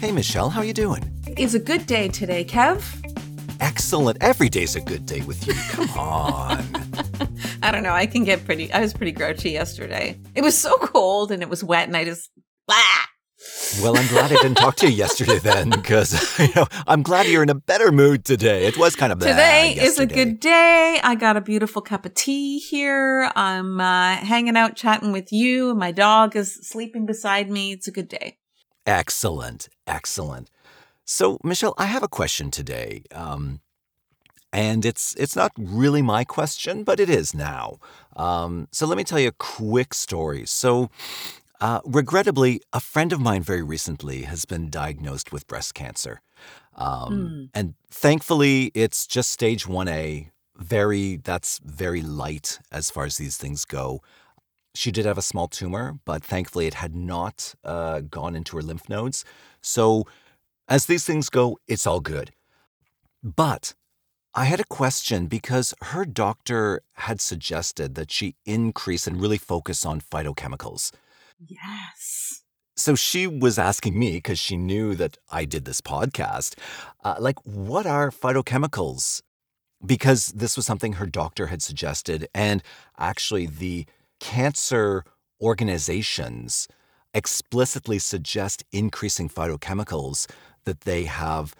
Hey, Michelle, how are you doing? It's a good day today, Kev. Excellent. Every day's a good day with you. Come on. I don't know. I can get pretty. I was pretty grouchy yesterday. It was so cold and it was wet, and I just. Ah! Well, I'm glad I didn't talk to you yesterday then, because you know I'm glad you're in a better mood today. It was kind of bad. today bad is a good day. I got a beautiful cup of tea here. I'm uh, hanging out, chatting with you. My dog is sleeping beside me. It's a good day. Excellent, excellent. So, Michelle, I have a question today, um, and it's it's not really my question, but it is now. Um, so, let me tell you a quick story. So, uh, regrettably, a friend of mine very recently has been diagnosed with breast cancer, um, and thankfully, it's just stage one A. Very, that's very light as far as these things go. She did have a small tumor, but thankfully it had not uh, gone into her lymph nodes. So, as these things go, it's all good. But I had a question because her doctor had suggested that she increase and really focus on phytochemicals. Yes. So she was asking me because she knew that I did this podcast, uh, like, what are phytochemicals? Because this was something her doctor had suggested. And actually, the cancer organizations explicitly suggest increasing phytochemicals that they have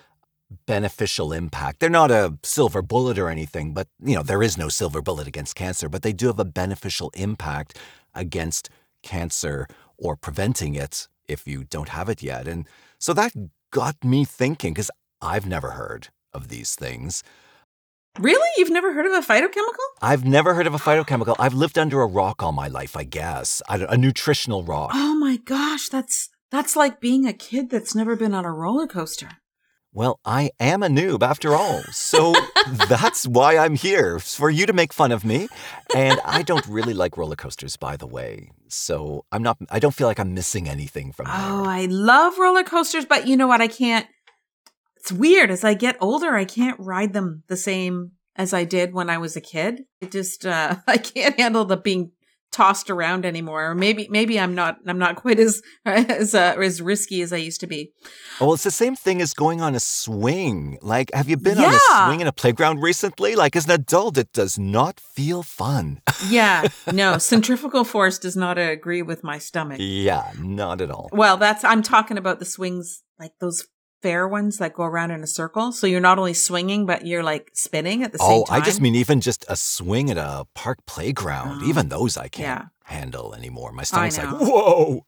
beneficial impact. They're not a silver bullet or anything, but you know, there is no silver bullet against cancer, but they do have a beneficial impact against cancer or preventing it if you don't have it yet. And so that got me thinking because I've never heard of these things. Really? You've never heard of a phytochemical? I've never heard of a phytochemical. I've lived under a rock all my life, I guess—a nutritional rock. Oh my gosh, that's that's like being a kid that's never been on a roller coaster. Well, I am a noob after all. So that's why I'm here, for you to make fun of me. And I don't really like roller coasters, by the way. So I'm not, I don't feel like I'm missing anything from Oh, there. I love roller coasters, but you know what? I can't. It's weird. As I get older, I can't ride them the same as I did when I was a kid. It just, uh, I can't handle the being tossed around anymore. Or maybe, maybe I'm not, I'm not quite as, as, uh, as risky as I used to be. Well, it's the same thing as going on a swing. Like, have you been on a swing in a playground recently? Like, as an adult, it does not feel fun. Yeah. No, centrifugal force does not agree with my stomach. yeah, not at all. Well, that's, I'm talking about the swings, like those fair ones that go around in a circle. So you're not only swinging, but you're like spinning at the same time. Oh. I just mean even just a swing at a park playground. Oh. Even those I can't Yeah. handle anymore. My stomach's like, whoa.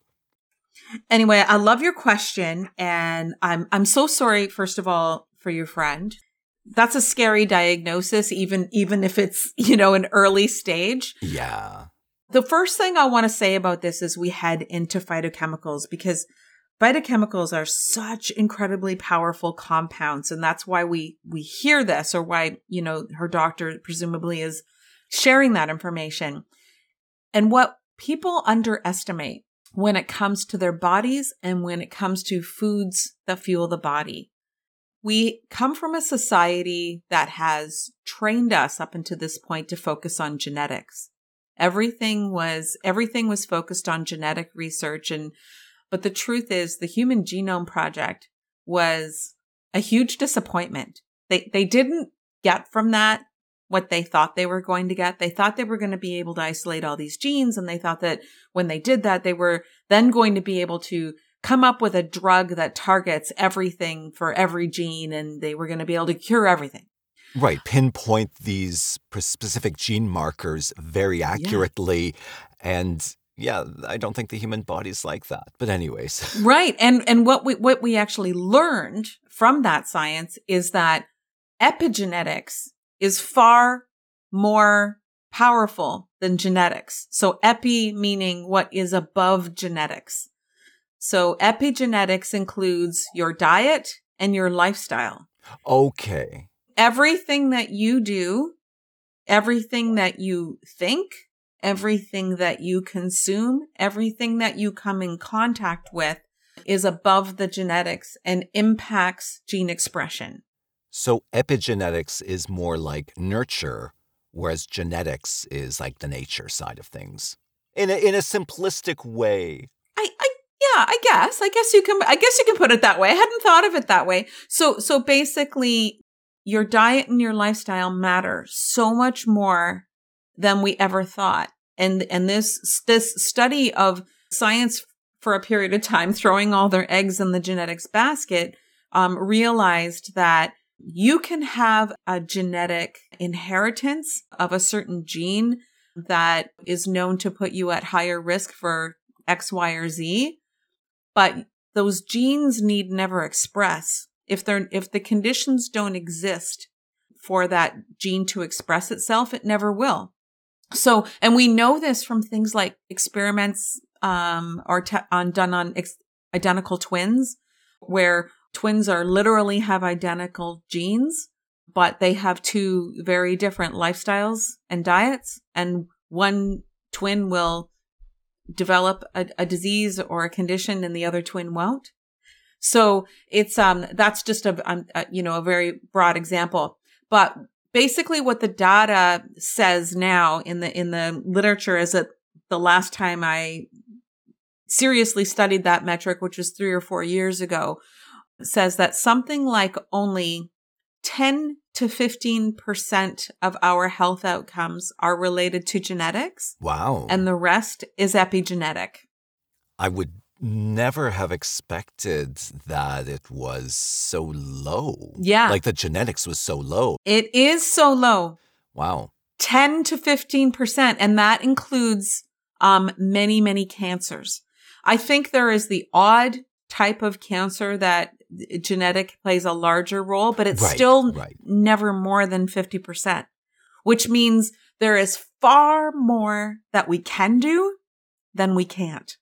Anyway, I love your question and I'm I'm so sorry first of all for your friend. That's a scary diagnosis even even if it's, you know, an early stage. Yeah. The first thing I want to say about this is we head into phytochemicals because phytochemicals are such incredibly powerful compounds and that's why we we hear this or why, you know, her doctor presumably is sharing that information. And what people underestimate when it comes to their bodies and when it comes to foods that fuel the body. We come from a society that has trained us up until this point to focus on genetics. Everything was, everything was focused on genetic research. And, but the truth is the Human Genome Project was a huge disappointment. They, they didn't get from that what they thought they were going to get. They thought they were going to be able to isolate all these genes. And they thought that when they did that, they were then going to be able to come up with a drug that targets everything for every gene and they were going to be able to cure everything. Right. Pinpoint these specific gene markers very accurately. And yeah, I don't think the human body's like that. But, anyways. Right. And and what we what we actually learned from that science is that epigenetics is far more powerful than genetics. So epi meaning what is above genetics. So epigenetics includes your diet and your lifestyle. Okay. Everything that you do, everything that you think, everything that you consume, everything that you come in contact with is above the genetics and impacts gene expression. So, epigenetics is more like nurture, whereas genetics is like the nature side of things. In a, in a simplistic way. I, I, yeah, I guess. I guess you can I guess you can put it that way. I hadn't thought of it that way. So so basically your diet and your lifestyle matter so much more than we ever thought. And and this this study of science for a period of time throwing all their eggs in the genetics basket um, realized that you can have a genetic inheritance of a certain gene that is known to put you at higher risk for X, Y, or Z. But those genes need never express. If they're, if the conditions don't exist for that gene to express itself, it never will. So, and we know this from things like experiments, um, or te- on done on ex- identical twins where twins are literally have identical genes but they have two very different lifestyles and diets. And one twin will develop a, a, disease or a condition and the other twin won't. So it's, um, that's just a, um, a, you know, a very broad example. But basically what the data says now in the, in the literature is that the last time I seriously studied that metric, which was three or four years ago, says that something like only 10 to 15% of our health outcomes are related to genetics. Wow. And the rest is epigenetic. I would never have expected that it was so low. Yeah. Like the genetics was so low. It is so low. Wow. 10 to 15%. And that includes um, many, many cancers. I think there is the odd type of cancer that genetic plays a larger role, but it's right, still right. never more than 50%, which means there is far more that we can do than we can't.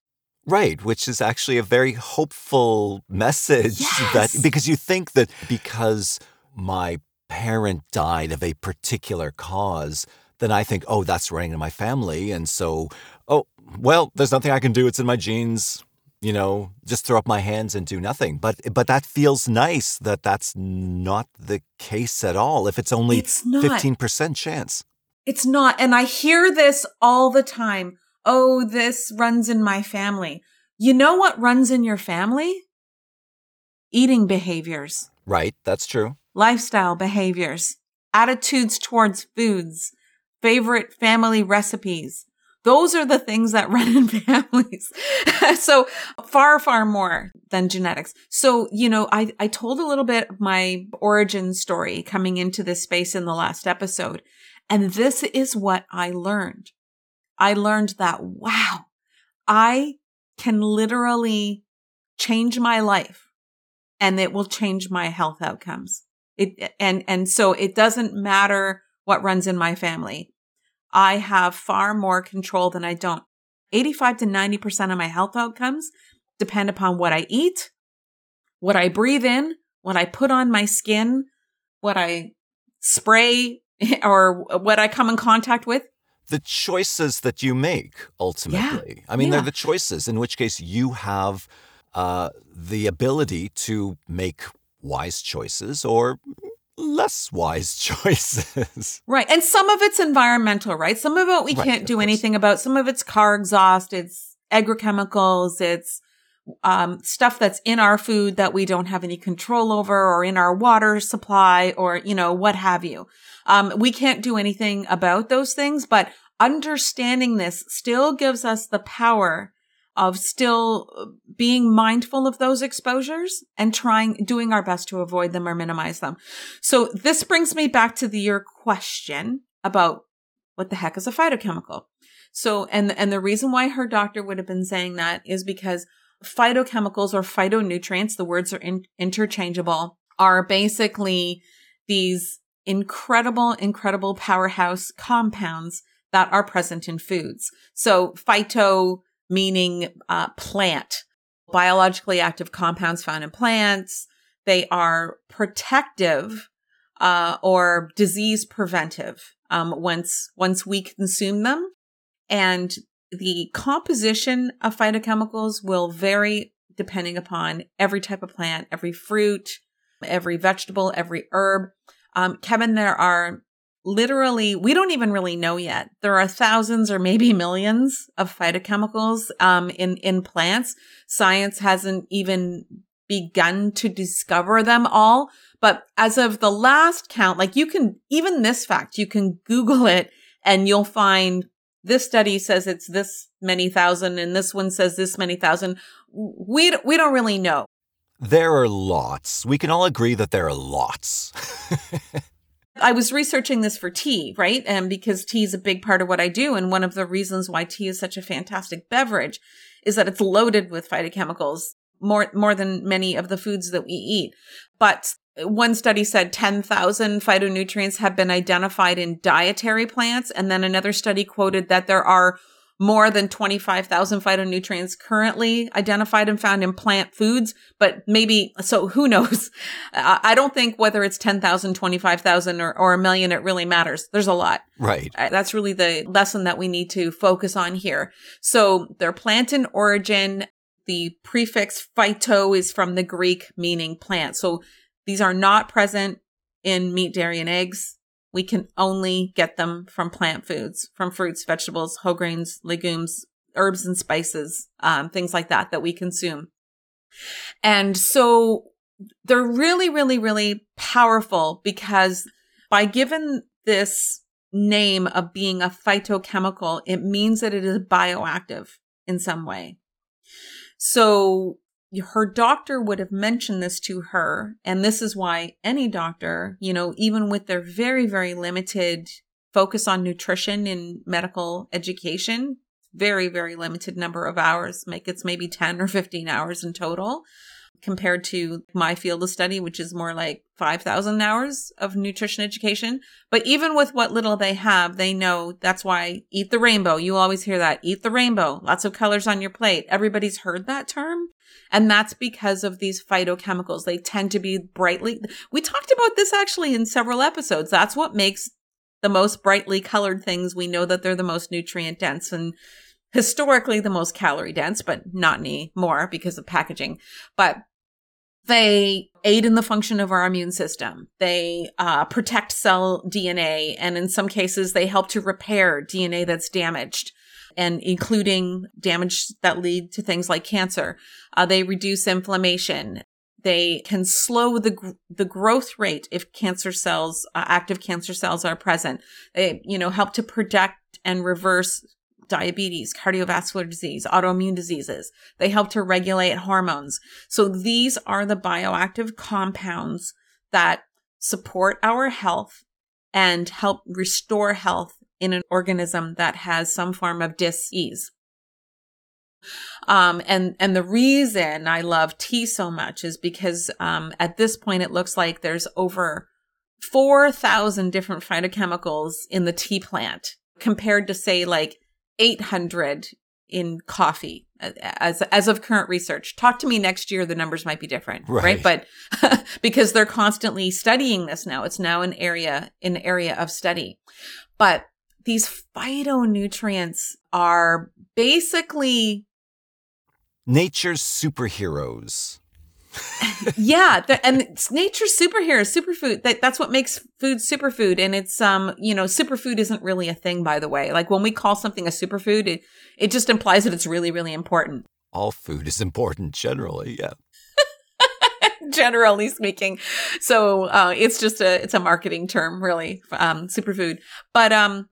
Right, which is actually a very hopeful message yes. that because you think that because my parent died of a particular cause, then I think, oh, that's running in my family. And so, oh, well, there's nothing I can do. It's in my genes you know, just throw up my hands and do nothing. But but that feels nice that that's not the case at all. If it's only it's fifteen percent chance, it's not. And I hear this all the time. Oh, this runs in my family. You know what runs in your family? Eating behaviors. Right, that's true. Lifestyle behaviors, attitudes towards foods, favorite family recipes, those are the things that run in families. so far, far more than genetics. So, you know, I, I told a little bit of my origin story coming into this space in the last episode. And this is what I learned. I learned that, wow, I can literally change my life and it will change my health outcomes. It, and, and so it doesn't matter what runs in my family. I have far more control than I don't. 85 to 90% of my health outcomes depend upon what I eat, what I breathe in, what I put on my skin, what I spray or what I come in contact with. The choices that you make ultimately. Yeah. I mean, yeah. they're the choices, in which case you have uh, the ability to make wise choices or less wise choices. Right. And some of it's environmental, right? Some of it we right, can't do course. anything about. Some of it's car exhaust, it's agrochemicals, it's um, stuff that's in our food that we don't have any control over or in our water supply or, you know, what have you. Um, we can't do anything about those things, but understanding this still gives us the power of still being mindful of those exposures and trying, doing our best to avoid them or minimize them. So this brings me back to the, your question about what the heck is a phytochemical? So, and, and the reason why her doctor would have been saying that is because phytochemicals or phytonutrients, the words are in, interchangeable, are basically these incredible, incredible powerhouse compounds that are present in foods. So phyto meaning uh, plant, biologically active compounds found in plants. They are protective uh, or disease preventive um, once once we consume them, and the composition of phytochemicals will vary depending upon every type of plant, every fruit, every vegetable, every herb. Um, Kevin, there are literally, we don't even really know yet. There are thousands or maybe millions of phytochemicals um, in in plants. Science hasn't even begun to discover them all. But as of the last count, like you can even this fact, you can Google it and you'll find this study says it's this many thousand and this one says this many thousand. We we don't really know. There are lots. We can all agree that there are lots. I was researching this for tea, right? And because tea is a big part of what I do. And one of the reasons why tea is such a fantastic beverage is that it's loaded with phytochemicals more, more than many of the foods that we eat. But one study said 10,000 phytonutrients have been identified in dietary plants. And then another study quoted that there are more than 25,000 phytonutrients currently identified and found in plant foods, but maybe, so who knows? I don't think whether it's 10,000, 25,000 or, or a million, it really matters. There's a lot. Right. That's really the lesson that we need to focus on here. So they're plant in origin. The prefix phyto is from the Greek meaning plant. So these are not present in meat, dairy, and eggs. We can only get them from plant foods, from fruits, vegetables, whole grains, legumes, herbs and spices, um, things like that that we consume. And so they're really, really, really powerful because by given this name of being a phytochemical, it means that it is bioactive in some way. So her doctor would have mentioned this to her. And this is why any doctor, you know, even with their very, very limited focus on nutrition in medical education, very, very limited number of hours, make it's maybe 10 or 15 hours in total compared to my field of study, which is more like 5,000 hours of nutrition education. But even with what little they have, they know that's why eat the rainbow. You always hear that eat the rainbow, lots of colors on your plate. Everybody's heard that term. And that's because of these phytochemicals. They tend to be brightly, we talked about this actually in several episodes. That's what makes the most brightly colored things. We know that they're the most nutrient dense and historically the most calorie dense, but not anymore because of packaging. But they aid in the function of our immune system. They uh, protect cell DNA, and in some cases, they help to repair DNA that's damaged and including damage that lead to things like cancer. Uh, they reduce inflammation. They can slow the the growth rate if cancer cells, uh, active cancer cells, are present. They, you know, help to protect and reverse diabetes, cardiovascular disease, autoimmune diseases. They help to regulate hormones. So these are the bioactive compounds that support our health and help restore health in an organism that has some form of dis-ease. Um, and, and the reason I love tea so much is because, um, at this point, it looks like there's over 4,000 different phytochemicals in the tea plant compared to say like 800 in coffee uh, as as of current research. Talk to me next year the numbers might be different, right? right? But because they're constantly studying this now. It's now an area an area of study. But these phytonutrients are basically nature's superheroes. Yeah, the, and nature's superheroes, superfood. That that's what makes food superfood. And it's um, you know, superfood isn't really a thing, by the way. Like when we call something a superfood, it it just implies that it's really, really important. All food is important generally, yeah. generally speaking. So uh, it's just a it's a marketing term, really, um, superfood. But um,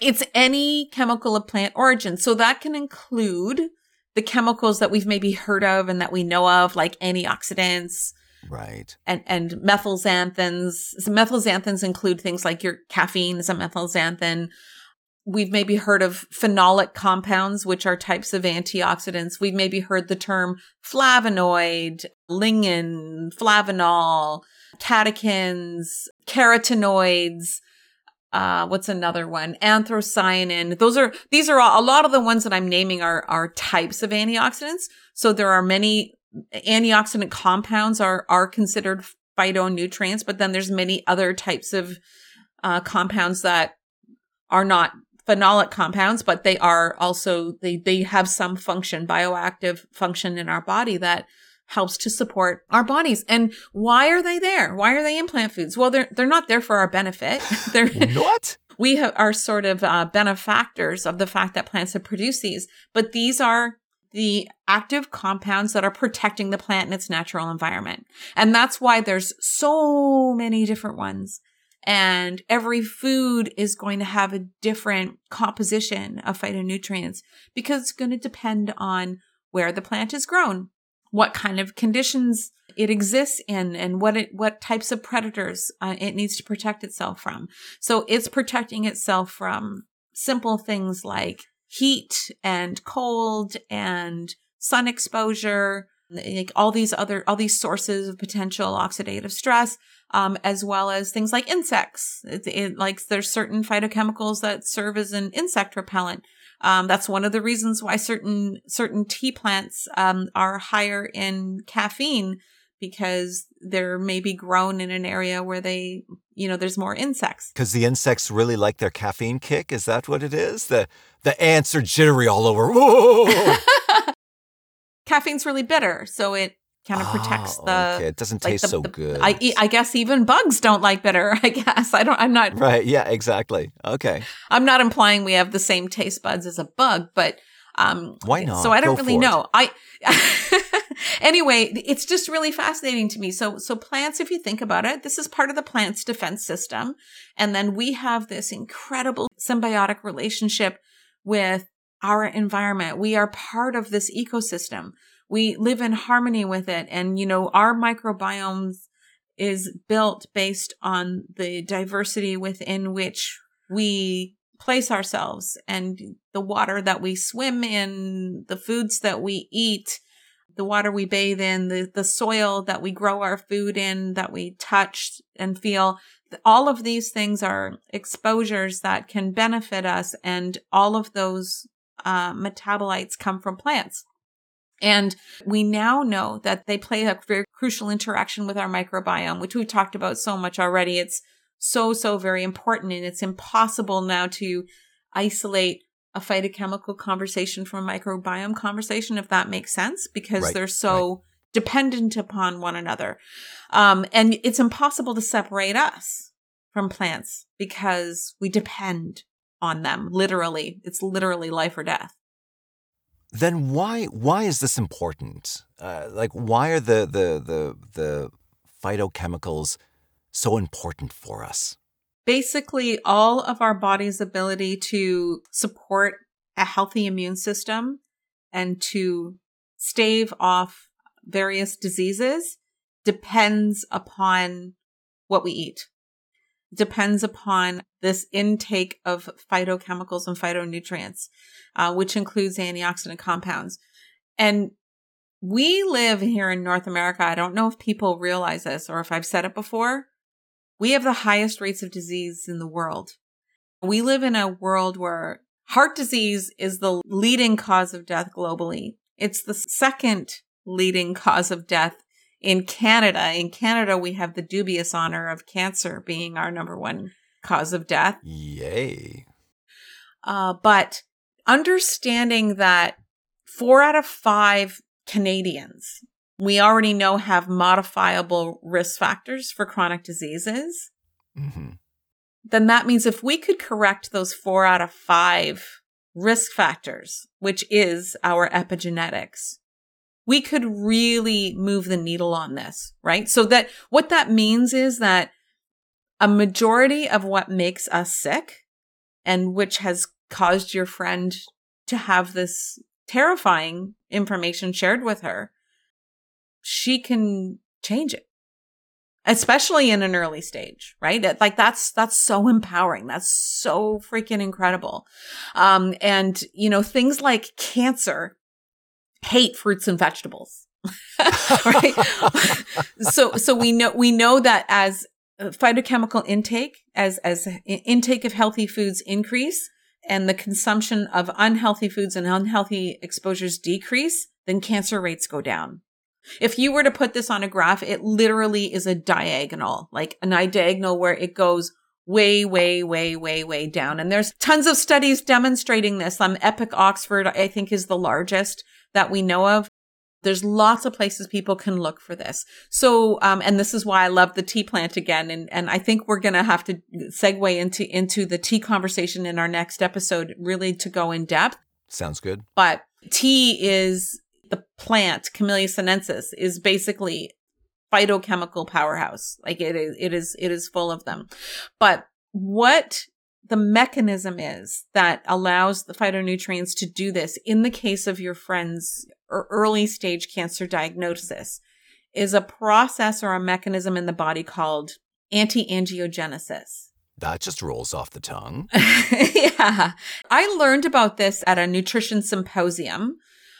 it's any chemical of plant origin. So that can include the chemicals that we've maybe heard of and that we know of, like antioxidants. Right. And, and methylxanthines. So methylxanthines include things like your caffeine is a methylxanthine. We've maybe heard of phenolic compounds, which are types of antioxidants. We've maybe heard the term flavonoid, lignin, flavanol, catechins, carotenoids uh, what's another one? Anthocyanin. Those are, these are all, a lot of the ones that I'm naming are, are types of antioxidants. So there are many antioxidant compounds are, are considered phytonutrients, but then there's many other types of, uh, compounds that are not phenolic compounds, but they are also, they, they have some function, bioactive function in our body that helps to support our bodies. And why are they there? Why are they in plant foods? Well, they're they're not there for our benefit. they're what? We have, are sort of uh, benefactors of the fact that plants have produced these, but these are the active compounds that are protecting the plant in its natural environment. And that's why there's so many different ones. And every food is going to have a different composition of phytonutrients because it's going to depend on where the plant is grown what kind of conditions it exists in and what it what types of predators uh, it needs to protect itself from. So it's protecting itself from simple things like heat and cold and sun exposure like all these other all these sources of potential oxidative stress um, as well as things like insects. It, it, like there's certain phytochemicals that serve as an insect repellent um, that's one of the reasons why certain certain tea plants um, are higher in caffeine because they're maybe grown in an area where they, you know, there's more insects. Because the insects really like their caffeine kick. Is that what it is? The the ants are jittery all over. Caffeine's really bitter, so it kind of protects oh, the. Okay, it doesn't like taste the, so the- good. I, I guess even bugs don't like bitter. I guess I don't. I'm not. right. Yeah. Exactly. Okay. I'm not implying we have the same taste buds as a bug, but um, Why not? So I don't Go really know. I anyway, it's just really fascinating to me. So so plants, if you think about it, this is part of the plant's defense system, and then we have this incredible symbiotic relationship with our environment. We are part of this ecosystem. We live in harmony with it, and you know our microbiomes is built based on the diversity within which we place ourselves and the water that we swim in, the foods that we eat, the water we bathe in, the, the soil that we grow our food in, that we touch and feel. All of these things are exposures that can benefit us. And all of those uh, metabolites come from plants. And we now know that they play a very crucial interaction with our microbiome, which we've talked about so much already. It's so, so very important. And it's impossible now to isolate a phytochemical conversation from a microbiome conversation, if that makes sense, because Right, they're so dependent upon one another. Um, and it's impossible to separate us from plants because we depend on them literally. It's literally life or death. Then why why is this important? Uh, like why are the the the the phytochemicals so important for us? basically all of our body's ability to support a healthy immune system and to stave off various diseases depends upon what we eat. Depends upon this intake of phytochemicals and phytonutrients, uh, which includes antioxidant compounds. And we live here in North America. I don't know if people realize this or if I've said it before. We have the highest rates of disease in the world. We live in a world where heart disease is the leading cause of death globally. It's the second leading cause of death in Canada. In Canada, we have the dubious honor of cancer being our number one cause of death. Yay. Uh, but understanding that four out of five Canadians we already know have modifiable risk factors for chronic diseases, hmm then that means if we could correct those four out of five risk factors, which is our epigenetics, we could really move the needle on this, right? So that what that means is that a majority of what makes us sick and which has caused your friend to have this terrifying information shared with her, she can change it especially in an early stage right? Like that's that's so empowering. That's so freaking incredible. Um and you know things like cancer hate fruits and vegetables. Right? So so we know we know that as uh, phytochemical intake as as intake of healthy foods increase and the consumption of unhealthy foods and unhealthy exposures decrease then cancer rates go down. If you were to put this on a graph, it literally is a diagonal, like a diagonal where it goes way, way, way, way, way down. And there's tons of studies demonstrating this. Um, Epic Oxford, I think, is the largest that we know of. There's lots of places people can look for this. So, um, and this is why I love the tea plant again. And, and I think we're going to have to segue into, into the tea conversation in our next episode, really to go in depth. Sounds good. But tea is the plant, Camellia sinensis, is basically phytochemical powerhouse. Like it is, it is, it is full of them. But what the mechanism is that allows the phytonutrients to do this in the case of your friend's early stage cancer diagnosis is a process or a mechanism in the body called anti-angiogenesis. That just rolls off the tongue. yeah. I learned about this at a nutrition symposium,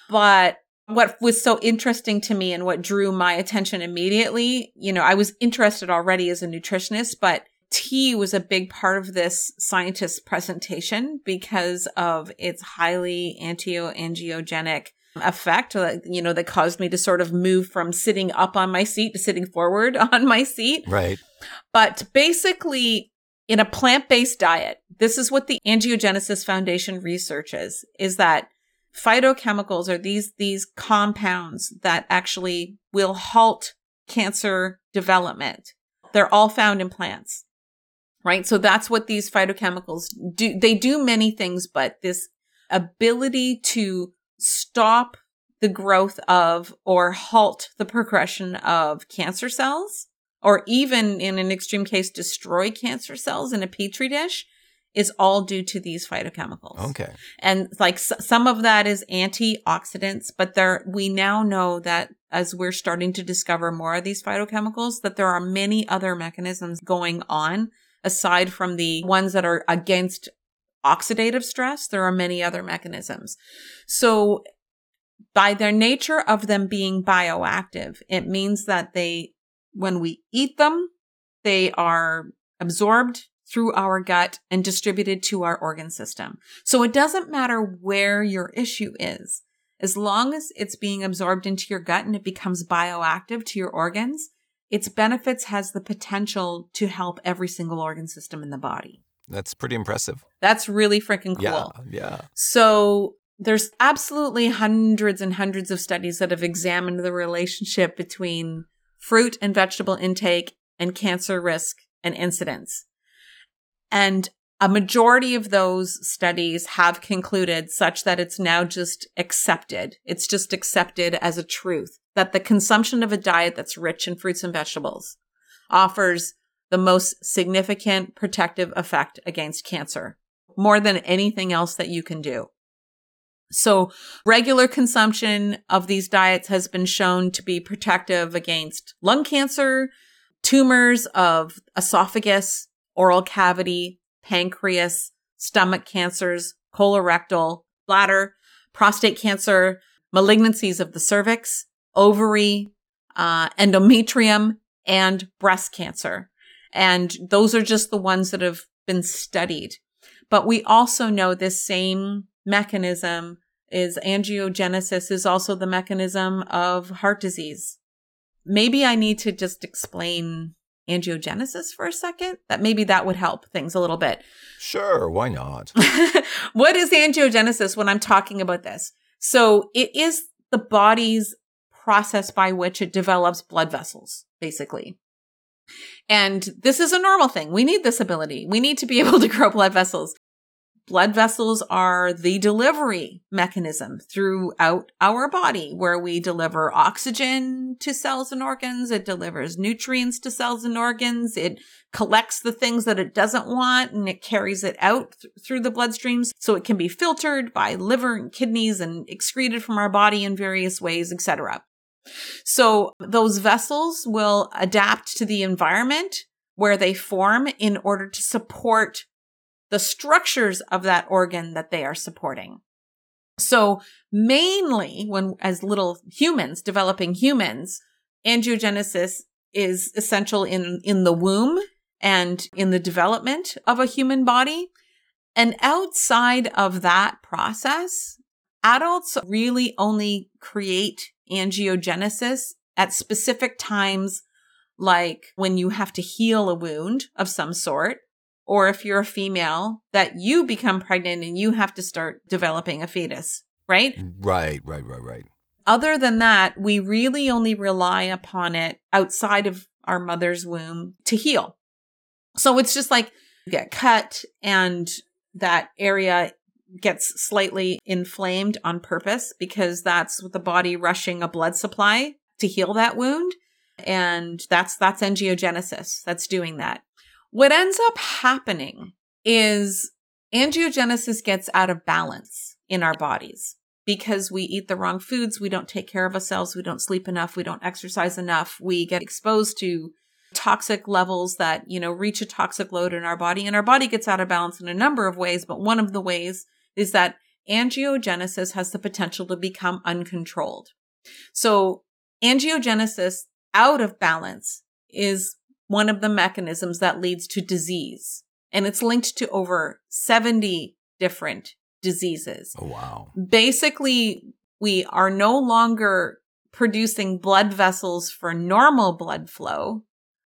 but what was so interesting to me and what drew my attention immediately, you know, I was interested already as a nutritionist, but tea was a big part of this scientist's presentation because of its highly anti-angiogenic effect, uh, you know, that caused me to sort of move from sitting up on my seat to sitting forward on my seat. Right. But basically, in a plant-based diet, this is what the Angiogenesis Foundation researches is that phytochemicals are these, these compounds that actually will halt cancer development. They're all found in plants right? So that's what these phytochemicals do. They do many things, but this ability to stop the growth of or halt the progression of cancer cells, or even in an extreme case, destroy cancer cells in a petri dish is all due to these phytochemicals. Okay. And like s- some of that is antioxidants, but there, we now know that as we're starting to discover more of these phytochemicals, that there are many other mechanisms going on aside from the ones that are against oxidative stress, there are many other mechanisms. So by their nature of them being bioactive, it means that they, when we eat them, they are absorbed through our gut and distributed to our organ system. So it doesn't matter where your issue is. As long as it's being absorbed into your gut and it becomes bioactive to your organs, its benefits has the potential to help every single organ system in the body. That's pretty impressive. That's really freaking cool. Yeah, yeah. So there's absolutely hundreds and hundreds of studies that have examined the relationship between fruit and vegetable intake and cancer risk and incidence. And a majority of those studies have concluded such that it's now just accepted. It's just accepted as a truth that the consumption of a diet that's rich in fruits and vegetables offers the most significant protective effect against cancer, more than anything else that you can do. So regular consumption of these diets has been shown to be protective against lung cancer, tumors of esophagus, oral cavity, pancreas, stomach cancers, colorectal, bladder, prostate cancer, malignancies of the cervix, ovary, uh, endometrium, and breast cancer. And those are just the ones that have been studied. But we also know this same mechanism is angiogenesis is also the mechanism of heart disease. Maybe I need to just explain angiogenesis for a second? That maybe that would help things a little bit. Sure, why not? what is angiogenesis when I'm talking about this? So it is the body's process by which it develops blood vessels, basically. And this is a normal thing. We need this ability. We need to be able to grow blood vessels blood vessels are the delivery mechanism throughout our body where we deliver oxygen to cells and organs. It delivers nutrients to cells and organs. It collects the things that it doesn't want and it carries it out th- through the bloodstreams so it can be filtered by liver and kidneys and excreted from our body in various ways, etc. So those vessels will adapt to the environment where they form in order to support the structures of that organ that they are supporting. So mainly when, as little humans, developing humans, angiogenesis is essential in, in the womb and in the development of a human body. And outside of that process, adults really only create angiogenesis at specific times, like when you have to heal a wound of some sort, or if you're a female, that you become pregnant and you have to start developing a fetus, right? Right, right, right, right. Other than that, we really only rely upon it outside of our mother's womb to heal. So it's just like you get cut and that area gets slightly inflamed on purpose because that's the body rushing a blood supply to heal that wound. And that's, that's angiogenesis that's doing that. What ends up happening is angiogenesis gets out of balance in our bodies because we eat the wrong foods. We don't take care of ourselves. We don't sleep enough. We don't exercise enough. We get exposed to toxic levels that, you know, reach a toxic load in our body and our body gets out of balance in a number of ways. But one of the ways is that angiogenesis has the potential to become uncontrolled. So angiogenesis out of balance is one of the mechanisms that leads to disease. And it's linked to over 70 different diseases. Oh, wow. Basically, we are no longer producing blood vessels for normal blood flow.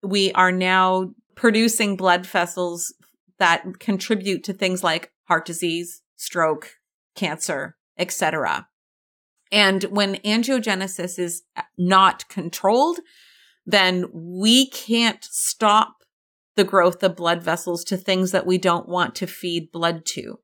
We are now producing blood vessels that contribute to things like heart disease, stroke, cancer, etc. And when angiogenesis is not controlled, then we can't stop the growth of blood vessels to things that we don't want to feed blood to.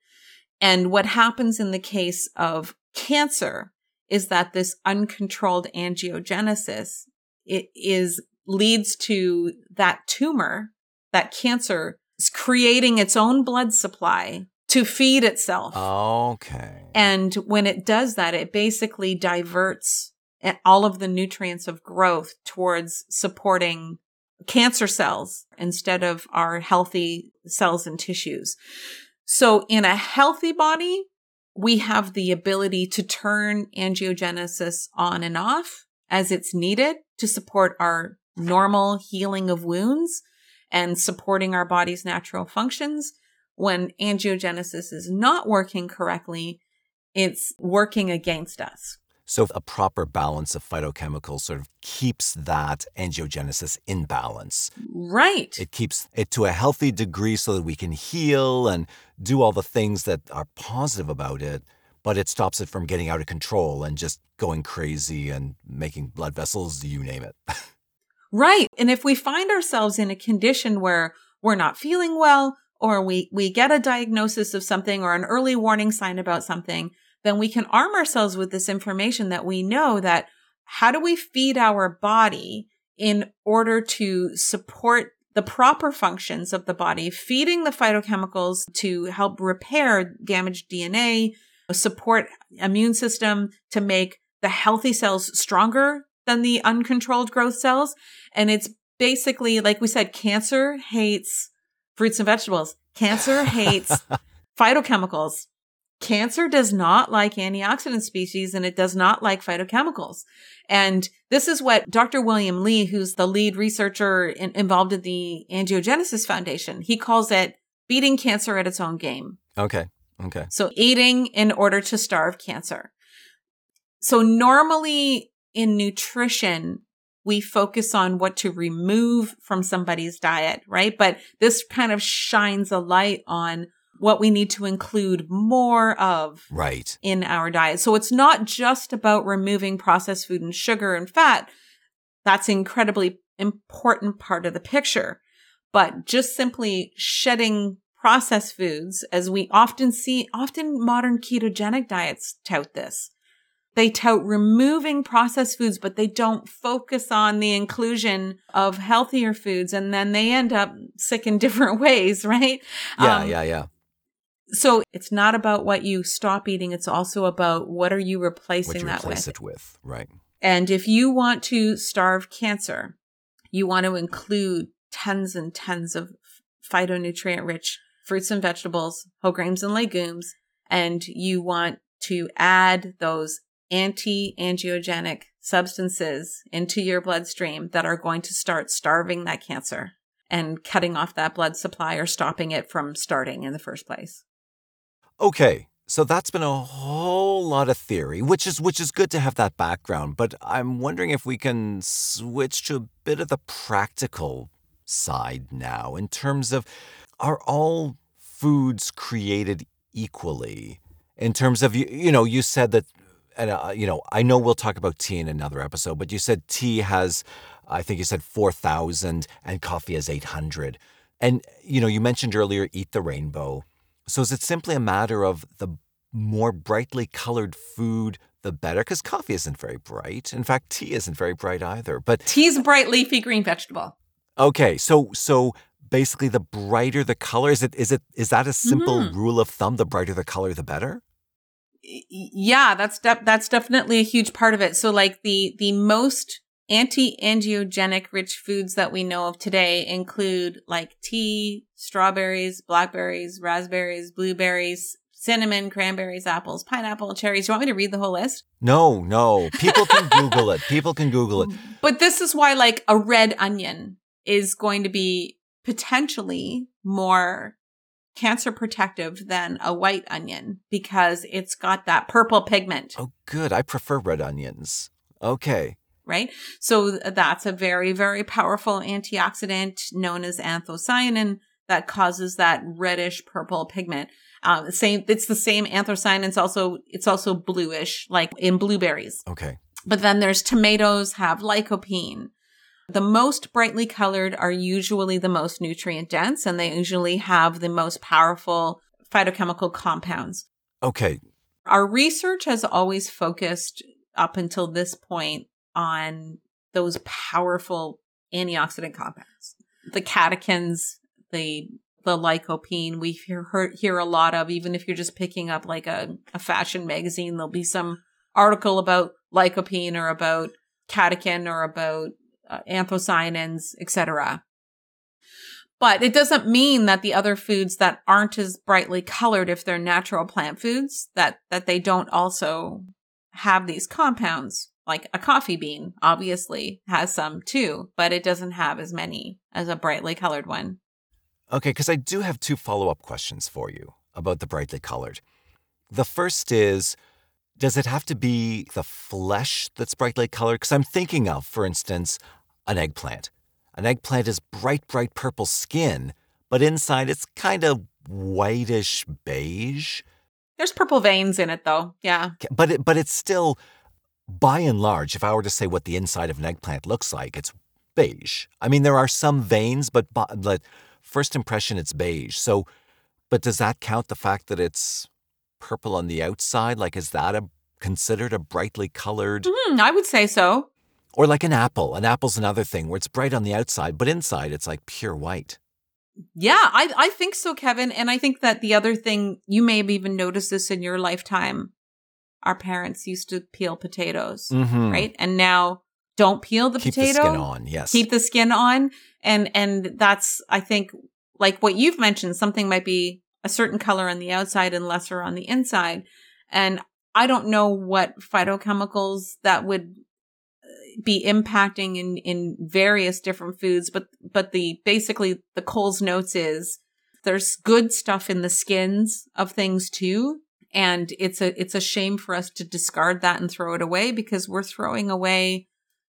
And what happens in the case of cancer is that this uncontrolled angiogenesis it is leads to that tumor, that cancer is creating its own blood supply to feed itself. Okay. And when it does that, it basically diverts all of the nutrients of growth towards supporting cancer cells instead of our healthy cells and tissues. So in a healthy body, we have the ability to turn angiogenesis on and off as it's needed to support our normal healing of wounds and supporting our body's natural functions when angiogenesis is not working correctly, it's working against us. So, a proper balance of phytochemicals sort of keeps that angiogenesis in balance. Right. It keeps it to a healthy degree so that we can heal and do all the things that are positive about it, but it stops it from getting out of control and just going crazy and making blood vessels, you name it. right. And if we find ourselves in a condition where we're not feeling well, or we, we get a diagnosis of something or an early warning sign about something, then we can arm ourselves with this information that we know that how do we feed our body in order to support the proper functions of the body, feeding the phytochemicals to help repair damaged DNA, support immune system to make the healthy cells stronger than the uncontrolled growth cells. And it's basically, like we said, cancer hates fruits and vegetables. Cancer hates phytochemicals. Cancer does not like antioxidant species and it does not like phytochemicals. And this is what Dr. William Li, who's the lead researcher in, involved in the Angiogenesis Foundation, he calls it beating cancer at its own game. Okay. Okay. So eating in order to starve cancer. So normally in nutrition, we focus on what to remove from somebody's diet, right? But this kind of shines a light on what we need to include more of right in our diet. So it's not just about removing processed food and sugar and fat. That's an incredibly important part of the picture. But just simply shedding processed foods, as we often see, often modern ketogenic diets tout this they tout removing processed foods, but they don't focus on the inclusion of healthier foods. And then they end up sick in different ways, right? Yeah, um, yeah, yeah. So it's not about what you stop eating. It's also about what are you replacing you that replace with? it with, right. And if you want to starve cancer, you want to include tons and tons of phytonutrient rich fruits and vegetables, whole grains and legumes, and you want to add those anti angiogenic substances into your bloodstream that are going to start starving that cancer and cutting off that blood supply or stopping it from starting in the first place. Okay, so that's been a whole lot of theory, which is which is good to have that background, but I'm wondering if we can switch to a bit of the practical side now in terms of are all foods created equally? In terms of you, you know, you said that and uh, you know, I know we'll talk about tea in another episode, but you said tea has, I think you said 4,000 and coffee has 800. And, you know, you mentioned earlier, eat the rainbow. So is it simply a matter of the more brightly colored food, the better? Because coffee isn't very bright. In fact, tea isn't very bright either. But tea's a bright leafy green vegetable. Okay, so so basically, the brighter the color is it is it is that a simple mm-hmm. rule of thumb? The brighter the color, the better. Yeah, that's de- that's definitely a huge part of it. So, like the the most anti-angiogenic rich foods that we know of today include like tea, strawberries, blackberries, raspberries, blueberries, cinnamon, cranberries, apples, pineapple, cherries. Do you want me to read the whole list? No, no. People can Google it. People can Google it. But this is why, like, a red onion is going to be potentially more cancer protective than a white onion because it's got that purple pigment. Oh, good. I prefer red onions. Okay. Right. So that's a very, very powerful antioxidant known as anthocyanin that causes that reddish purple pigment. Um, same, it's the same anthocyanin. It's also, it's also bluish, like in blueberries. Okay. But then there's tomatoes have lycopene. The most brightly colored are usually the most nutrient dense and they usually have the most powerful phytochemical compounds. Okay. Our research has always focused up until this point on those powerful antioxidant compounds. The catechins, the the lycopene we hear, hear a lot of, even if you're just picking up like a, a fashion magazine, there'll be some article about lycopene or about catechin or about uh, anthocyanins, etc. But it doesn't mean that the other foods that aren't as brightly colored, if they're natural plant foods, that, that they don't also have these compounds. Like a coffee bean, obviously, has some too, but it doesn't have as many as a brightly colored one. Okay, because I do have two follow up questions for you about the brightly colored. The first is Does it have to be the flesh that's brightly colored? Because I'm thinking of, for instance, an eggplant. An eggplant is bright, bright purple skin, but inside it's kind of whitish beige. There's purple veins in it, though. Yeah. But it, but it's still, by and large, if I were to say what the inside of an eggplant looks like, it's beige. I mean, there are some veins, but, but first impression, it's beige. So, but does that count the fact that it's purple on the outside? Like, is that a considered a brightly colored? Mm, I would say so. Or like an apple. An apple's another thing where it's bright on the outside, but inside it's like pure white. Yeah, I, I think so, Kevin. And I think that the other thing, you may have even noticed this in your lifetime. Our parents used to peel potatoes, mm-hmm. right? And now don't peel the Keep potato. Keep the skin on, yes. Keep the skin on. And, and that's, I think, like what you've mentioned, something might be a certain color on the outside and lesser on the inside. And I don't know what phytochemicals that would be impacting in in various different foods but but the basically the Coles notes is there's good stuff in the skins of things too and it's a it's a shame for us to discard that and throw it away because we're throwing away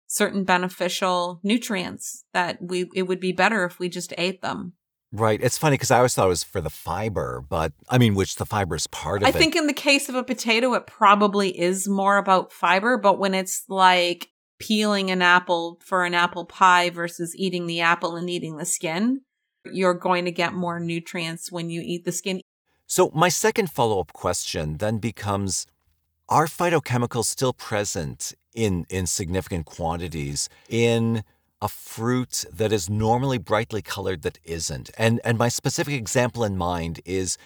certain beneficial nutrients that we it would be better if we just ate them Right. It's funny because I always thought it was for the fiber, but I mean, which the fiber is part of I it. I think in the case of a potato, it probably is more about fiber, but when it's like peeling an apple for an apple pie versus eating the apple and eating the skin, you're going to get more nutrients when you eat the skin. So, my second follow up question then becomes Are phytochemicals still present in, in significant quantities in a fruit that is normally brightly colored that isn't? And, and my specific example in mind is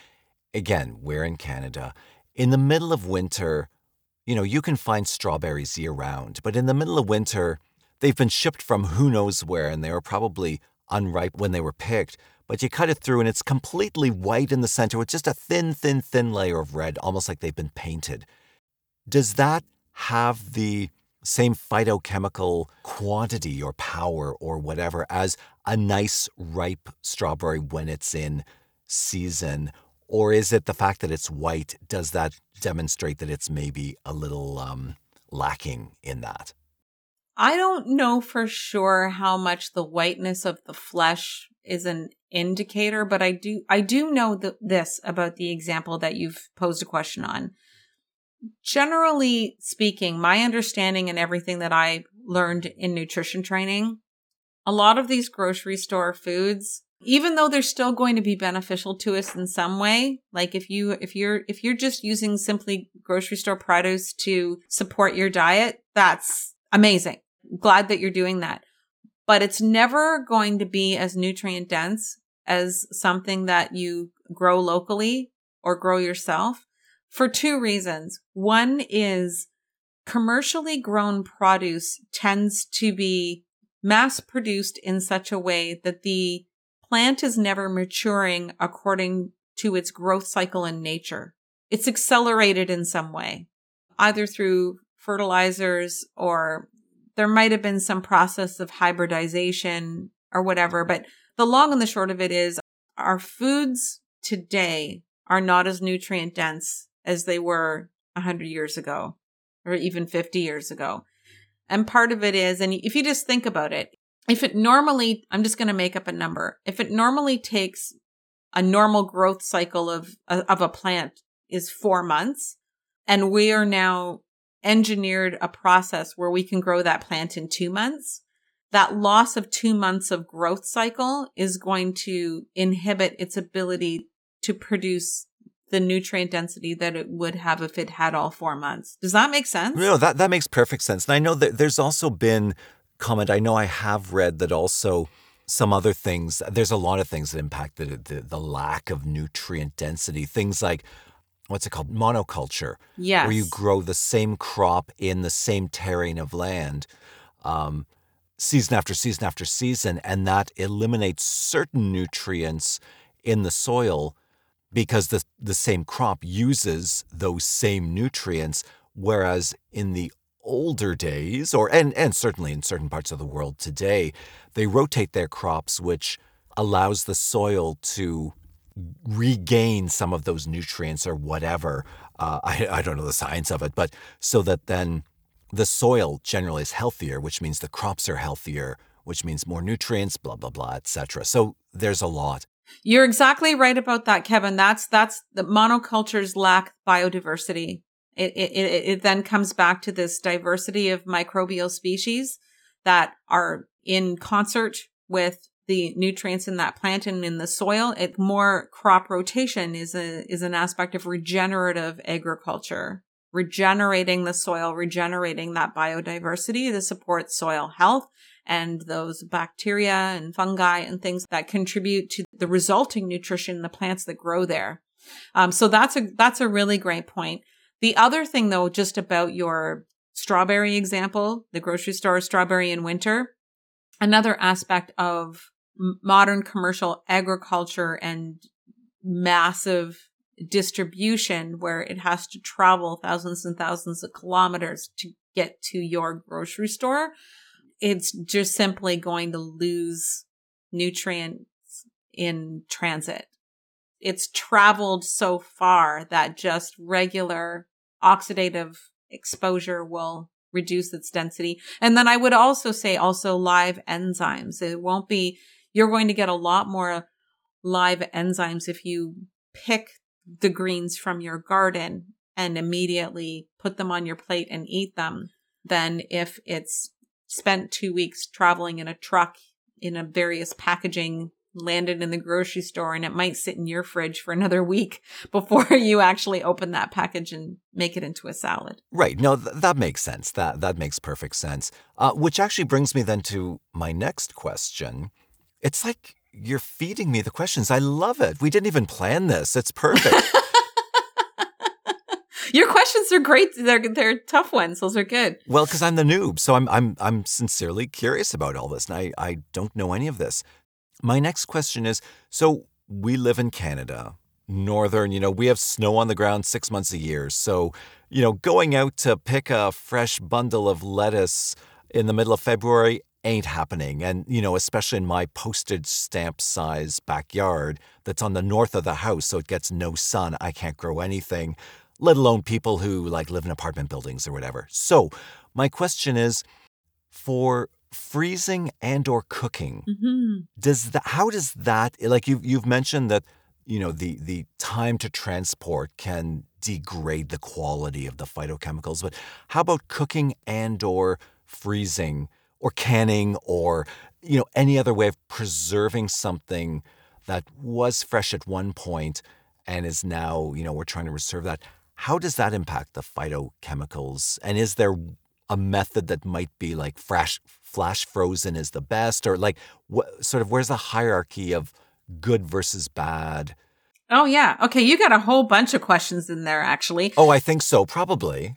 again, we're in Canada. In the middle of winter, you know, you can find strawberries year round, but in the middle of winter, they've been shipped from who knows where and they were probably unripe when they were picked. But you cut it through and it's completely white in the center with just a thin, thin, thin layer of red, almost like they've been painted. Does that have the same phytochemical quantity or power or whatever as a nice ripe strawberry when it's in season? Or is it the fact that it's white? Does that demonstrate that it's maybe a little um, lacking in that? I don't know for sure how much the whiteness of the flesh is an indicator, but I do I do know th- this about the example that you've posed a question on. generally speaking, my understanding and everything that I learned in nutrition training, a lot of these grocery store foods, even though they're still going to be beneficial to us in some way, like if you, if you're, if you're just using simply grocery store produce to support your diet, that's amazing. Glad that you're doing that. But it's never going to be as nutrient dense as something that you grow locally or grow yourself for two reasons. One is commercially grown produce tends to be mass produced in such a way that the plant is never maturing according to its growth cycle in nature. It's accelerated in some way, either through fertilizers or there might have been some process of hybridization or whatever. But the long and the short of it is our foods today are not as nutrient dense as they were 100 years ago or even 50 years ago. And part of it is, and if you just think about it, if it normally, I'm just going to make up a number. If it normally takes a normal growth cycle of, of a plant is four months, and we are now engineered a process where we can grow that plant in two months, that loss of two months of growth cycle is going to inhibit its ability to produce the nutrient density that it would have if it had all four months. Does that make sense? No, that, that makes perfect sense. And I know that there's also been comment. I know I have read that also some other things, there's a lot of things that impact the, the, the lack of nutrient density. Things like, what's it called? Monoculture. Yes. Where you grow the same crop in the same terrain of land. Um, season after season after season, and that eliminates certain nutrients in the soil because the, the same crop uses those same nutrients. Whereas in the older days, or and, and certainly in certain parts of the world today, they rotate their crops, which allows the soil to regain some of those nutrients or whatever. Uh, I, I don't know the science of it, but so that then the soil generally is healthier, which means the crops are healthier, which means more nutrients, blah blah blah, etc. So there's a lot. You're exactly right about that, Kevin. That's that's the monocultures lack biodiversity. It, it, it, it then comes back to this diversity of microbial species that are in concert with the nutrients in that plant and in the soil. It more crop rotation is a is an aspect of regenerative agriculture, regenerating the soil, regenerating that biodiversity to support soil health and those bacteria and fungi and things that contribute to the resulting nutrition in the plants that grow there. Um, so that's a that's a really great point. The other thing though, just about your strawberry example, the grocery store strawberry in winter, another aspect of modern commercial agriculture and massive distribution where it has to travel thousands and thousands of kilometers to get to your grocery store it's just simply going to lose nutrients in transit. It's traveled so far that just regular oxidative exposure will reduce its density. And then I would also say also live enzymes. It won't be, you're going to get a lot more live enzymes if you pick the greens from your garden and immediately put them on your plate and eat them than if it's spent two weeks traveling in a truck in a various packaging landed in the grocery store and it might sit in your fridge for another week before you actually open that package and make it into a salad. Right. No, th- that makes sense. That that makes perfect sense. Uh, which actually brings me then to my next question. It's like you're feeding me the questions. I love it. We didn't even plan this. It's perfect. Your questions are great. They're they're tough ones. Those are good. Well, because I'm the noob, so I'm I'm I'm sincerely curious about all this, and I I don't know any of this. My next question is: so we live in Canada, northern. You know, we have snow on the ground six months a year. So, you know, going out to pick a fresh bundle of lettuce in the middle of February ain't happening. And, you know, especially in my postage stamp size backyard that's on the north of the house, so it gets no sun, I can't grow anything let alone people who like live in apartment buildings or whatever. So, my question is for freezing and or cooking, mm-hmm. does that how does that like you you've mentioned that you know the the time to transport can degrade the quality of the phytochemicals, but how about cooking and or freezing or canning or you know any other way of preserving something that was fresh at one point and is now, you know, we're trying to reserve that. How does that impact the phytochemicals? And is there a method that might be like flash flash frozen is the best or like what sort of where's the hierarchy of good versus bad? Oh yeah. Okay, you got a whole bunch of questions in there actually. Oh, I think so, probably.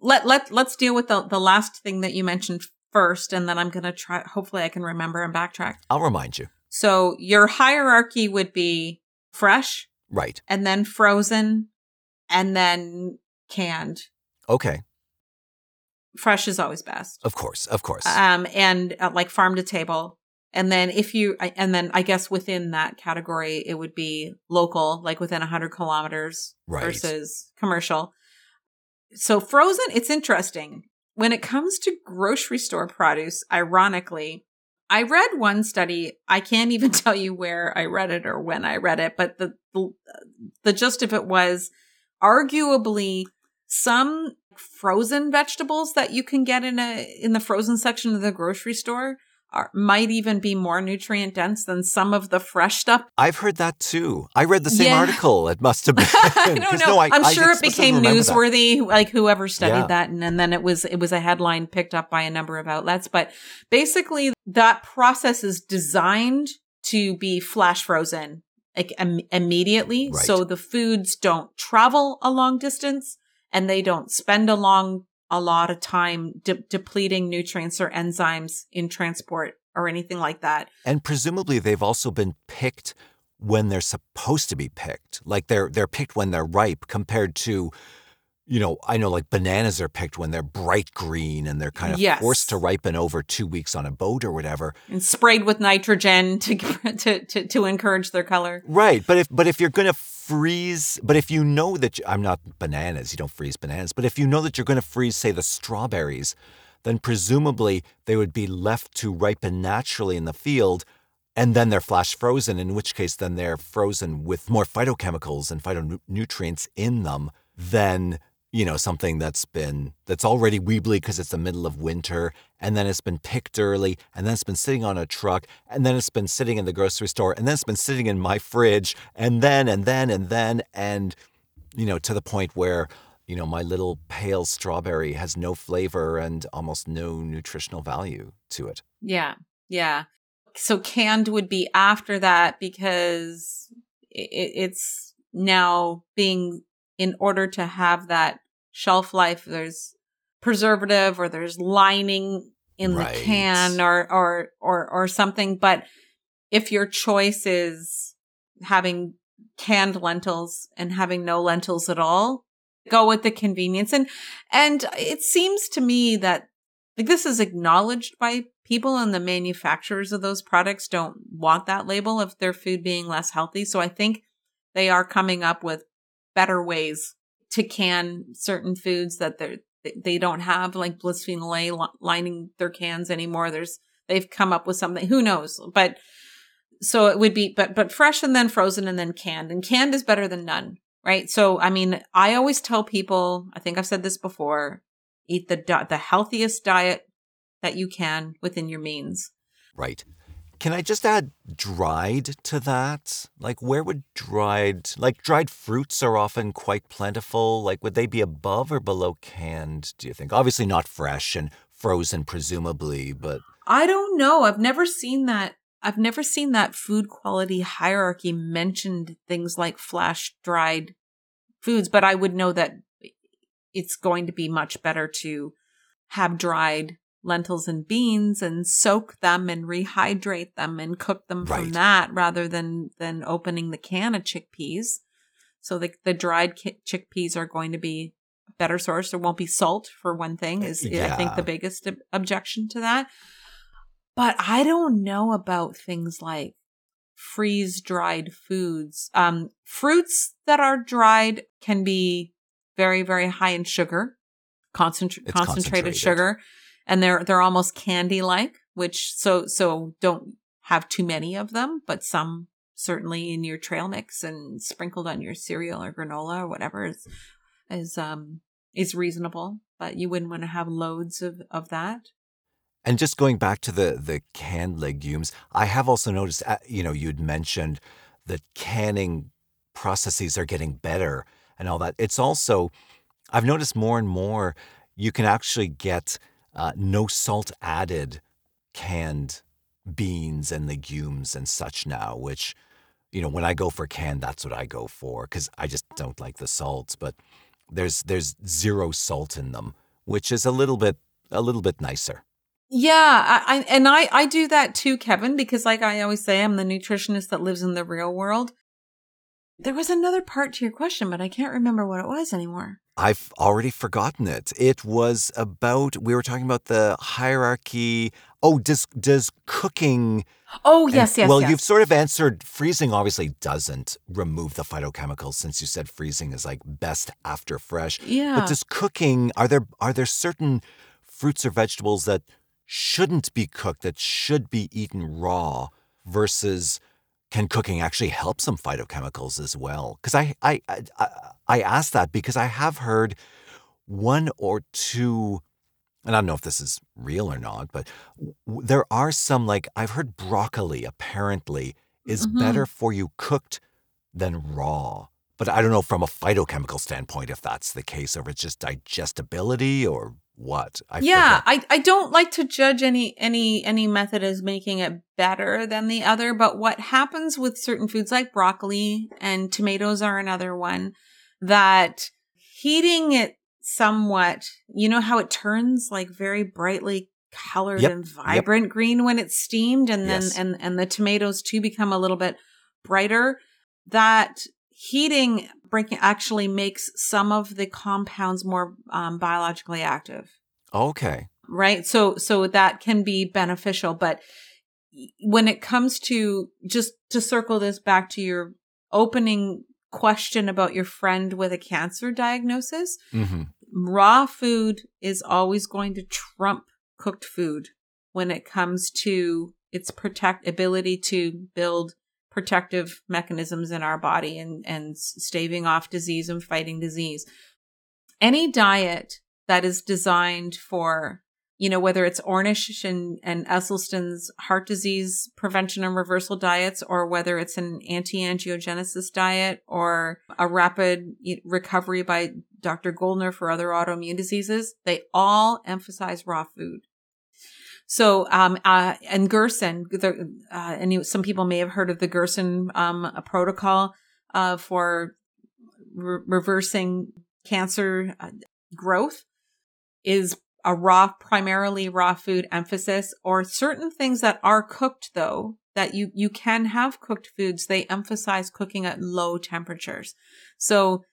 Let let let's deal with the the last thing that you mentioned first and then I'm going to try hopefully I can remember and backtrack. I'll remind you. So your hierarchy would be fresh, Right. and then frozen, and then canned. Okay. Fresh is always best. Of course. Of course. Um, and uh, like farm to table. And then if you, and then I guess within that category, it would be local, like within 100 kilometers Right. versus commercial. So frozen, it's interesting. When it comes to grocery store produce, ironically, I read one study. I can't even tell you where I read it or when I read it, but the the, the gist of it was arguably some frozen vegetables that you can get in a in the frozen section of the grocery store are, might even be more nutrient dense than some of the fresh stuff. I've heard that too. I read the same Yeah. article. It must have been. I don't know. no, I- I'm I sure it became remember that. newsworthy, like whoever studied Yeah. that, and, and then it was it was a headline picked up by a number of outlets. But basically, that process is designed to be flash frozen like Im- immediately, Right. so the foods don't travel a long distance and they don't spend a long a lot of time de- depleting nutrients or enzymes in transport or anything like that. And presumably they've also been picked when they're supposed to be picked. Like they're they're picked when they're ripe compared to you know, I know like bananas are picked when they're bright green and they're kind of Yes. forced to ripen over 2 weeks on a boat or whatever. And sprayed with nitrogen to to to, to encourage their color. Right, but if but if you're going to freeze, but if you know that you, I'm not bananas, you don't freeze bananas, but if you know that you're going to freeze say the strawberries, then presumably they would be left to ripen naturally in the field and then they're flash frozen in which case then they're frozen with more phytochemicals and phytonutrients in them than you know something that's been that's already weebly because it's the middle of winter and then it's been picked early and then it's been sitting on a truck and then it's been sitting in the grocery store and then it's been sitting in my fridge and then and then and then and you know to the point where you know my little pale strawberry has no flavor and almost no nutritional value to it Yeah. Yeah. So canned would be after that because it, it's now being in order to have that shelf life, there's preservative or there's lining in Right. the can or, or, or, or something. But if your choice is having canned lentils and having no lentils at all, go with the convenience. And, and it seems to me that like this is acknowledged by people and the manufacturers of those products don't want that label of their food being less healthy. So I think they are coming up with better ways to can certain foods that they're, they don't have like bisphenol A li- lining their cans anymore. There's, they've come up with something, who knows, but so it would be, but, but fresh and then frozen and then canned and canned is better than none. Right. So, I mean, I always tell people, I think I've said this before, eat the the healthiest diet that you can within your means. Right. Can I just add dried to that? Like, where would dried, like, dried fruits are often quite plentiful. Like, would they be above or below canned, do you think? Obviously, not fresh and frozen, presumably, but I don't know. I've never seen that. I've never seen that food quality hierarchy mentioned things like flash dried foods, but I would know that it's going to be much better to have dried lentils and beans and soak them and rehydrate them and cook them from that rather than than opening the can of chickpeas. So the the dried ki- chickpeas are going to be a better source. There won't be salt for one thing. Is I think the biggest ob- objection to that. But I don't know about things like freeze dried foods. Um, fruits that are dried can be very, very high in sugar, concentr- It's concentrated concentrated. sugar, and they're they're almost candy like. Which so so don't have too many of them, but some certainly in your trail mix and sprinkled on your cereal or granola or whatever is is um is reasonable, but you wouldn't want to have loads of of that. And just going back to the the canned legumes, I have also noticed. uh, You know, you'd mentioned that canning processes are getting better and all that. It's also, I've noticed more and more, you can actually get uh, no salt added canned beans and legumes and such now, which, you know, when I go for canned, that's what I go for because I just don't like the salts. But there's there's zero salt in them, which is a little bit a little bit nicer. Yeah, I, I and I I do that too, Kevin, because like I always say, I'm the nutritionist that lives in the real world. There was another part to your question, but I can't remember what it was anymore. I've already forgotten it. It was about we were talking about the hierarchy. Oh, does does cooking Oh and- yes, yes. well, yes. you've sort of answered freezing obviously doesn't remove the phytochemicals since you said freezing is like best after fresh. yeah. But does cooking are there are there certain fruits or vegetables that shouldn't be cooked that should be eaten raw versus can cooking actually help some phytochemicals as well? Because I, I I I ask that because I have heard one or two, and I don't know if this is real or not, but w- there are some like I've heard broccoli apparently is Mhm. better for you cooked than raw. But I don't know from a phytochemical standpoint if that's the case or if it's just digestibility or what. I yeah, forget. I, I don't like to judge any any any method as making it better than the other, but what happens with certain foods like broccoli and tomatoes are another one that heating it somewhat, you know how it turns like very brightly colored Yep, and vibrant green when it's steamed and then Yes. and and the tomatoes too become a little bit brighter that heating breaking actually makes some of the compounds more um, biologically active. Okay. right? So so that can be beneficial but when it comes to just to circle this back to your opening question about your friend with a cancer diagnosis hmm raw food is always going to trump cooked food when it comes to its protect ability to build protective mechanisms in our body and and staving off disease and fighting disease. Any diet that is designed for you know whether it's ornish and, and esselstyn's heart disease prevention and reversal diets or whether it's an anti-angiogenesis diet or a rapid recovery by dr goldner for other autoimmune diseases they all emphasize raw food so, um, uh, and Gerson, uh, and some people may have heard of the Gerson, um, protocol, uh, for re- reversing cancer uh, growth is a raw, primarily raw food emphasis or certain things that are cooked though, that you, you can have cooked foods. They emphasize cooking at low temperatures. So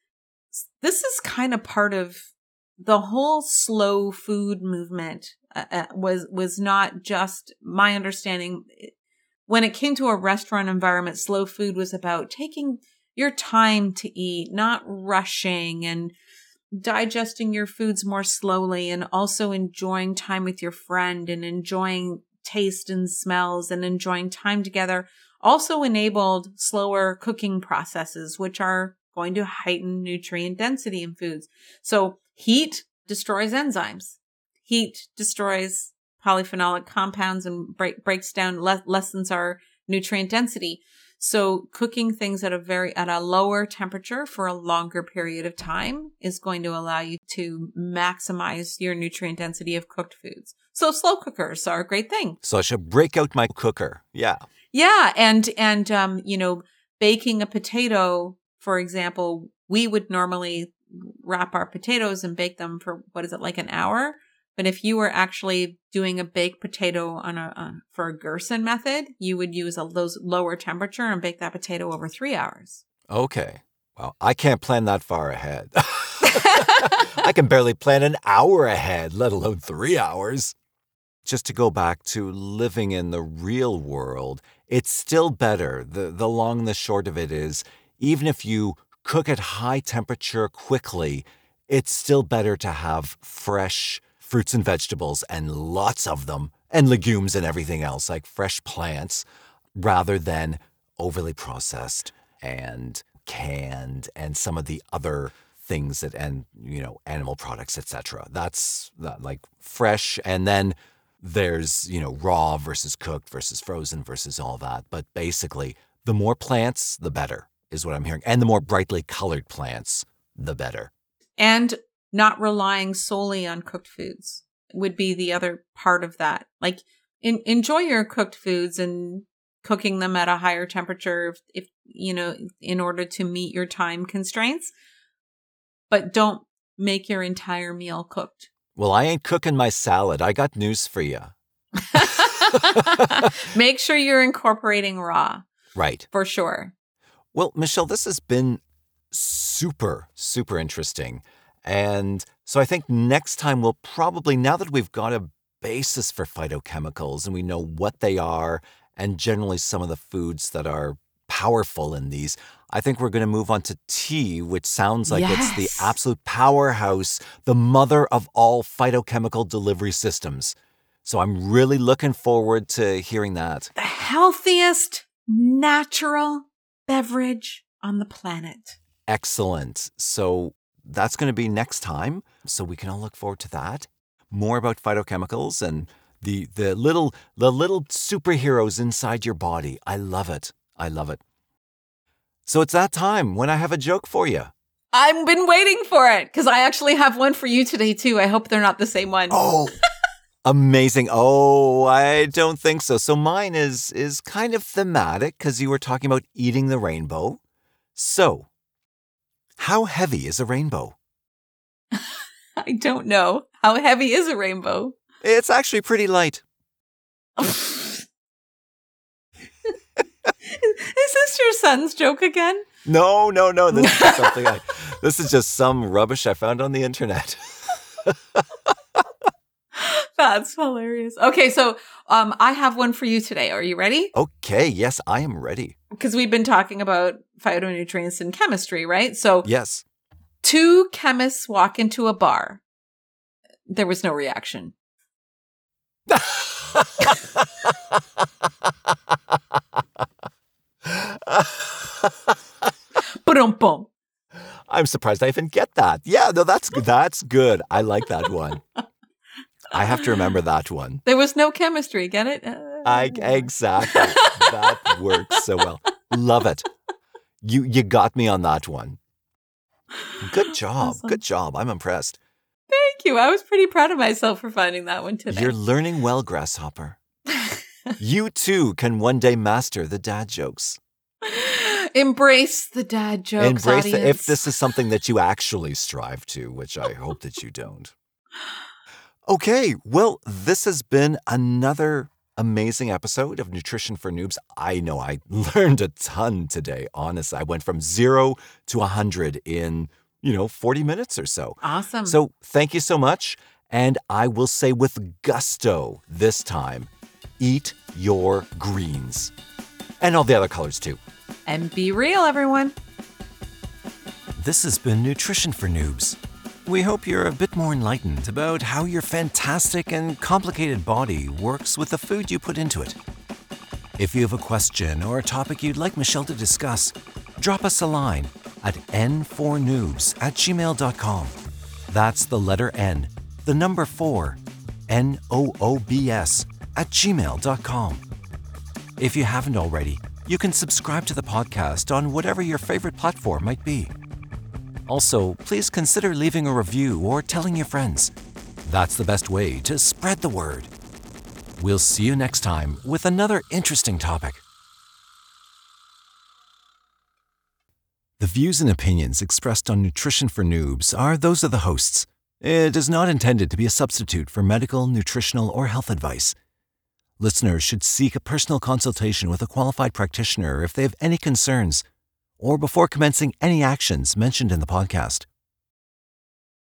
this is kind of part of the whole slow food movement uh, uh, was was not just my understanding. When it came to a restaurant environment slow food was about taking your time to eat not rushing and digesting your foods more slowly and also enjoying time with your friend and enjoying taste and smells and enjoying time together. Also enabled slower cooking processes which are going to heighten nutrient density in foods. So heat destroys enzymes heat destroys polyphenolic compounds and break, breaks down le- lessens our nutrient density so cooking things at a very at a lower temperature for a longer period of time is going to allow you to maximize your nutrient density of cooked foods so slow cookers are a great thing So I should break out my cooker. Yeah. yeah, and and um, you know, baking a potato, for example, we would normally wrap our potatoes and bake them for what is it like an hour? But if you were actually doing a baked potato on a uh, for a Gerson method, you would use a those lower temperature and bake that potato over three hours. Okay. Well, I can't plan that far ahead. I can barely plan an hour ahead, let alone three hours. Just to go back to living in the real world, it's still better. The, the long and the short of it is, even if you cook at high temperature quickly, it's still better to have fresh fruits and vegetables and lots of them, and legumes and everything else, like fresh plants, rather than overly processed and canned and some of the other things that and you know animal products etc that's that, like fresh and then there's you know raw versus cooked versus frozen versus all that. But basically the more plants the better is what i'm hearing and the more brightly colored plants the better and not relying solely on cooked foods would be the other part of that like in, enjoy your cooked foods and cooking them at a higher temperature if, if you know in order to meet your time constraints but don't make your entire meal cooked. Well, I ain't cooking my salad. I got news for you. make sure you're incorporating raw. Right. For sure. Well, Michelle, this has been super, super interesting. And so I think next time we'll probably, now that we've got a basis for phytochemicals and we know what they are and generally some of the foods that are powerful in these, I think we're going to move on to tea, which sounds like yes. it's the absolute powerhouse, the mother of all phytochemical delivery systems. So I'm really looking forward to hearing that. The healthiest natural beverage on the planet. Excellent. So that's going to be next time. So we can all look forward to that. More about phytochemicals and the the little the little superheroes inside your body. I love it. I love it. So it's that time when I have a joke for you. I've been waiting for it because I actually have one for you today, too. I hope they're not the same one. Oh. Amazing. Oh, I don't think so. So mine is is kind of thematic because you were talking about eating the rainbow. So, how heavy is a rainbow? I don't know. How heavy is a rainbow? It's actually pretty light. is this your son's joke again? No, no, no. This is something I, this is just some rubbish I found on the internet. That's hilarious. Okay, so um, I have one for you today. Are you ready? Okay, yes, I am ready. Because we've been talking about phytonutrients and chemistry, right? So yes, two chemists walk into a bar. There was no reaction. I'm surprised I even get that. Yeah, no, that's that's good. I like that one. I have to remember that one. There was no chemistry. Get it? Uh, I exactly. that works so well. Love it. You you got me on that one. Good job. Awesome. Good job. I'm impressed. Thank you. I was pretty proud of myself for finding that one today. You're learning well, Grasshopper. you too can one day master the dad jokes. Embrace the dad jokes. Embrace the, if this is something that you actually strive to, which I hope that you don't. Okay, well, this has been another amazing episode of Nutrition for Noobs. I know I learned a ton today, honestly. I went from zero to 100 in, you know, 40 minutes or so. Awesome. So thank you so much. And I will say with gusto this time eat your greens and all the other colors too. And be real, everyone. This has been Nutrition for Noobs. We hope you're a bit more enlightened about how your fantastic and complicated body works with the food you put into it. If you have a question or a topic you'd like Michelle to discuss, drop us a line at n4noobs at gmail.com. That's the letter N, the number 4, N O O B S, at gmail.com. If you haven't already, you can subscribe to the podcast on whatever your favorite platform might be. Also, please consider leaving a review or telling your friends. That's the best way to spread the word. We'll see you next time with another interesting topic. The views and opinions expressed on Nutrition for Noobs are those of the hosts. It is not intended to be a substitute for medical, nutritional, or health advice. Listeners should seek a personal consultation with a qualified practitioner if they have any concerns or before commencing any actions mentioned in the podcast.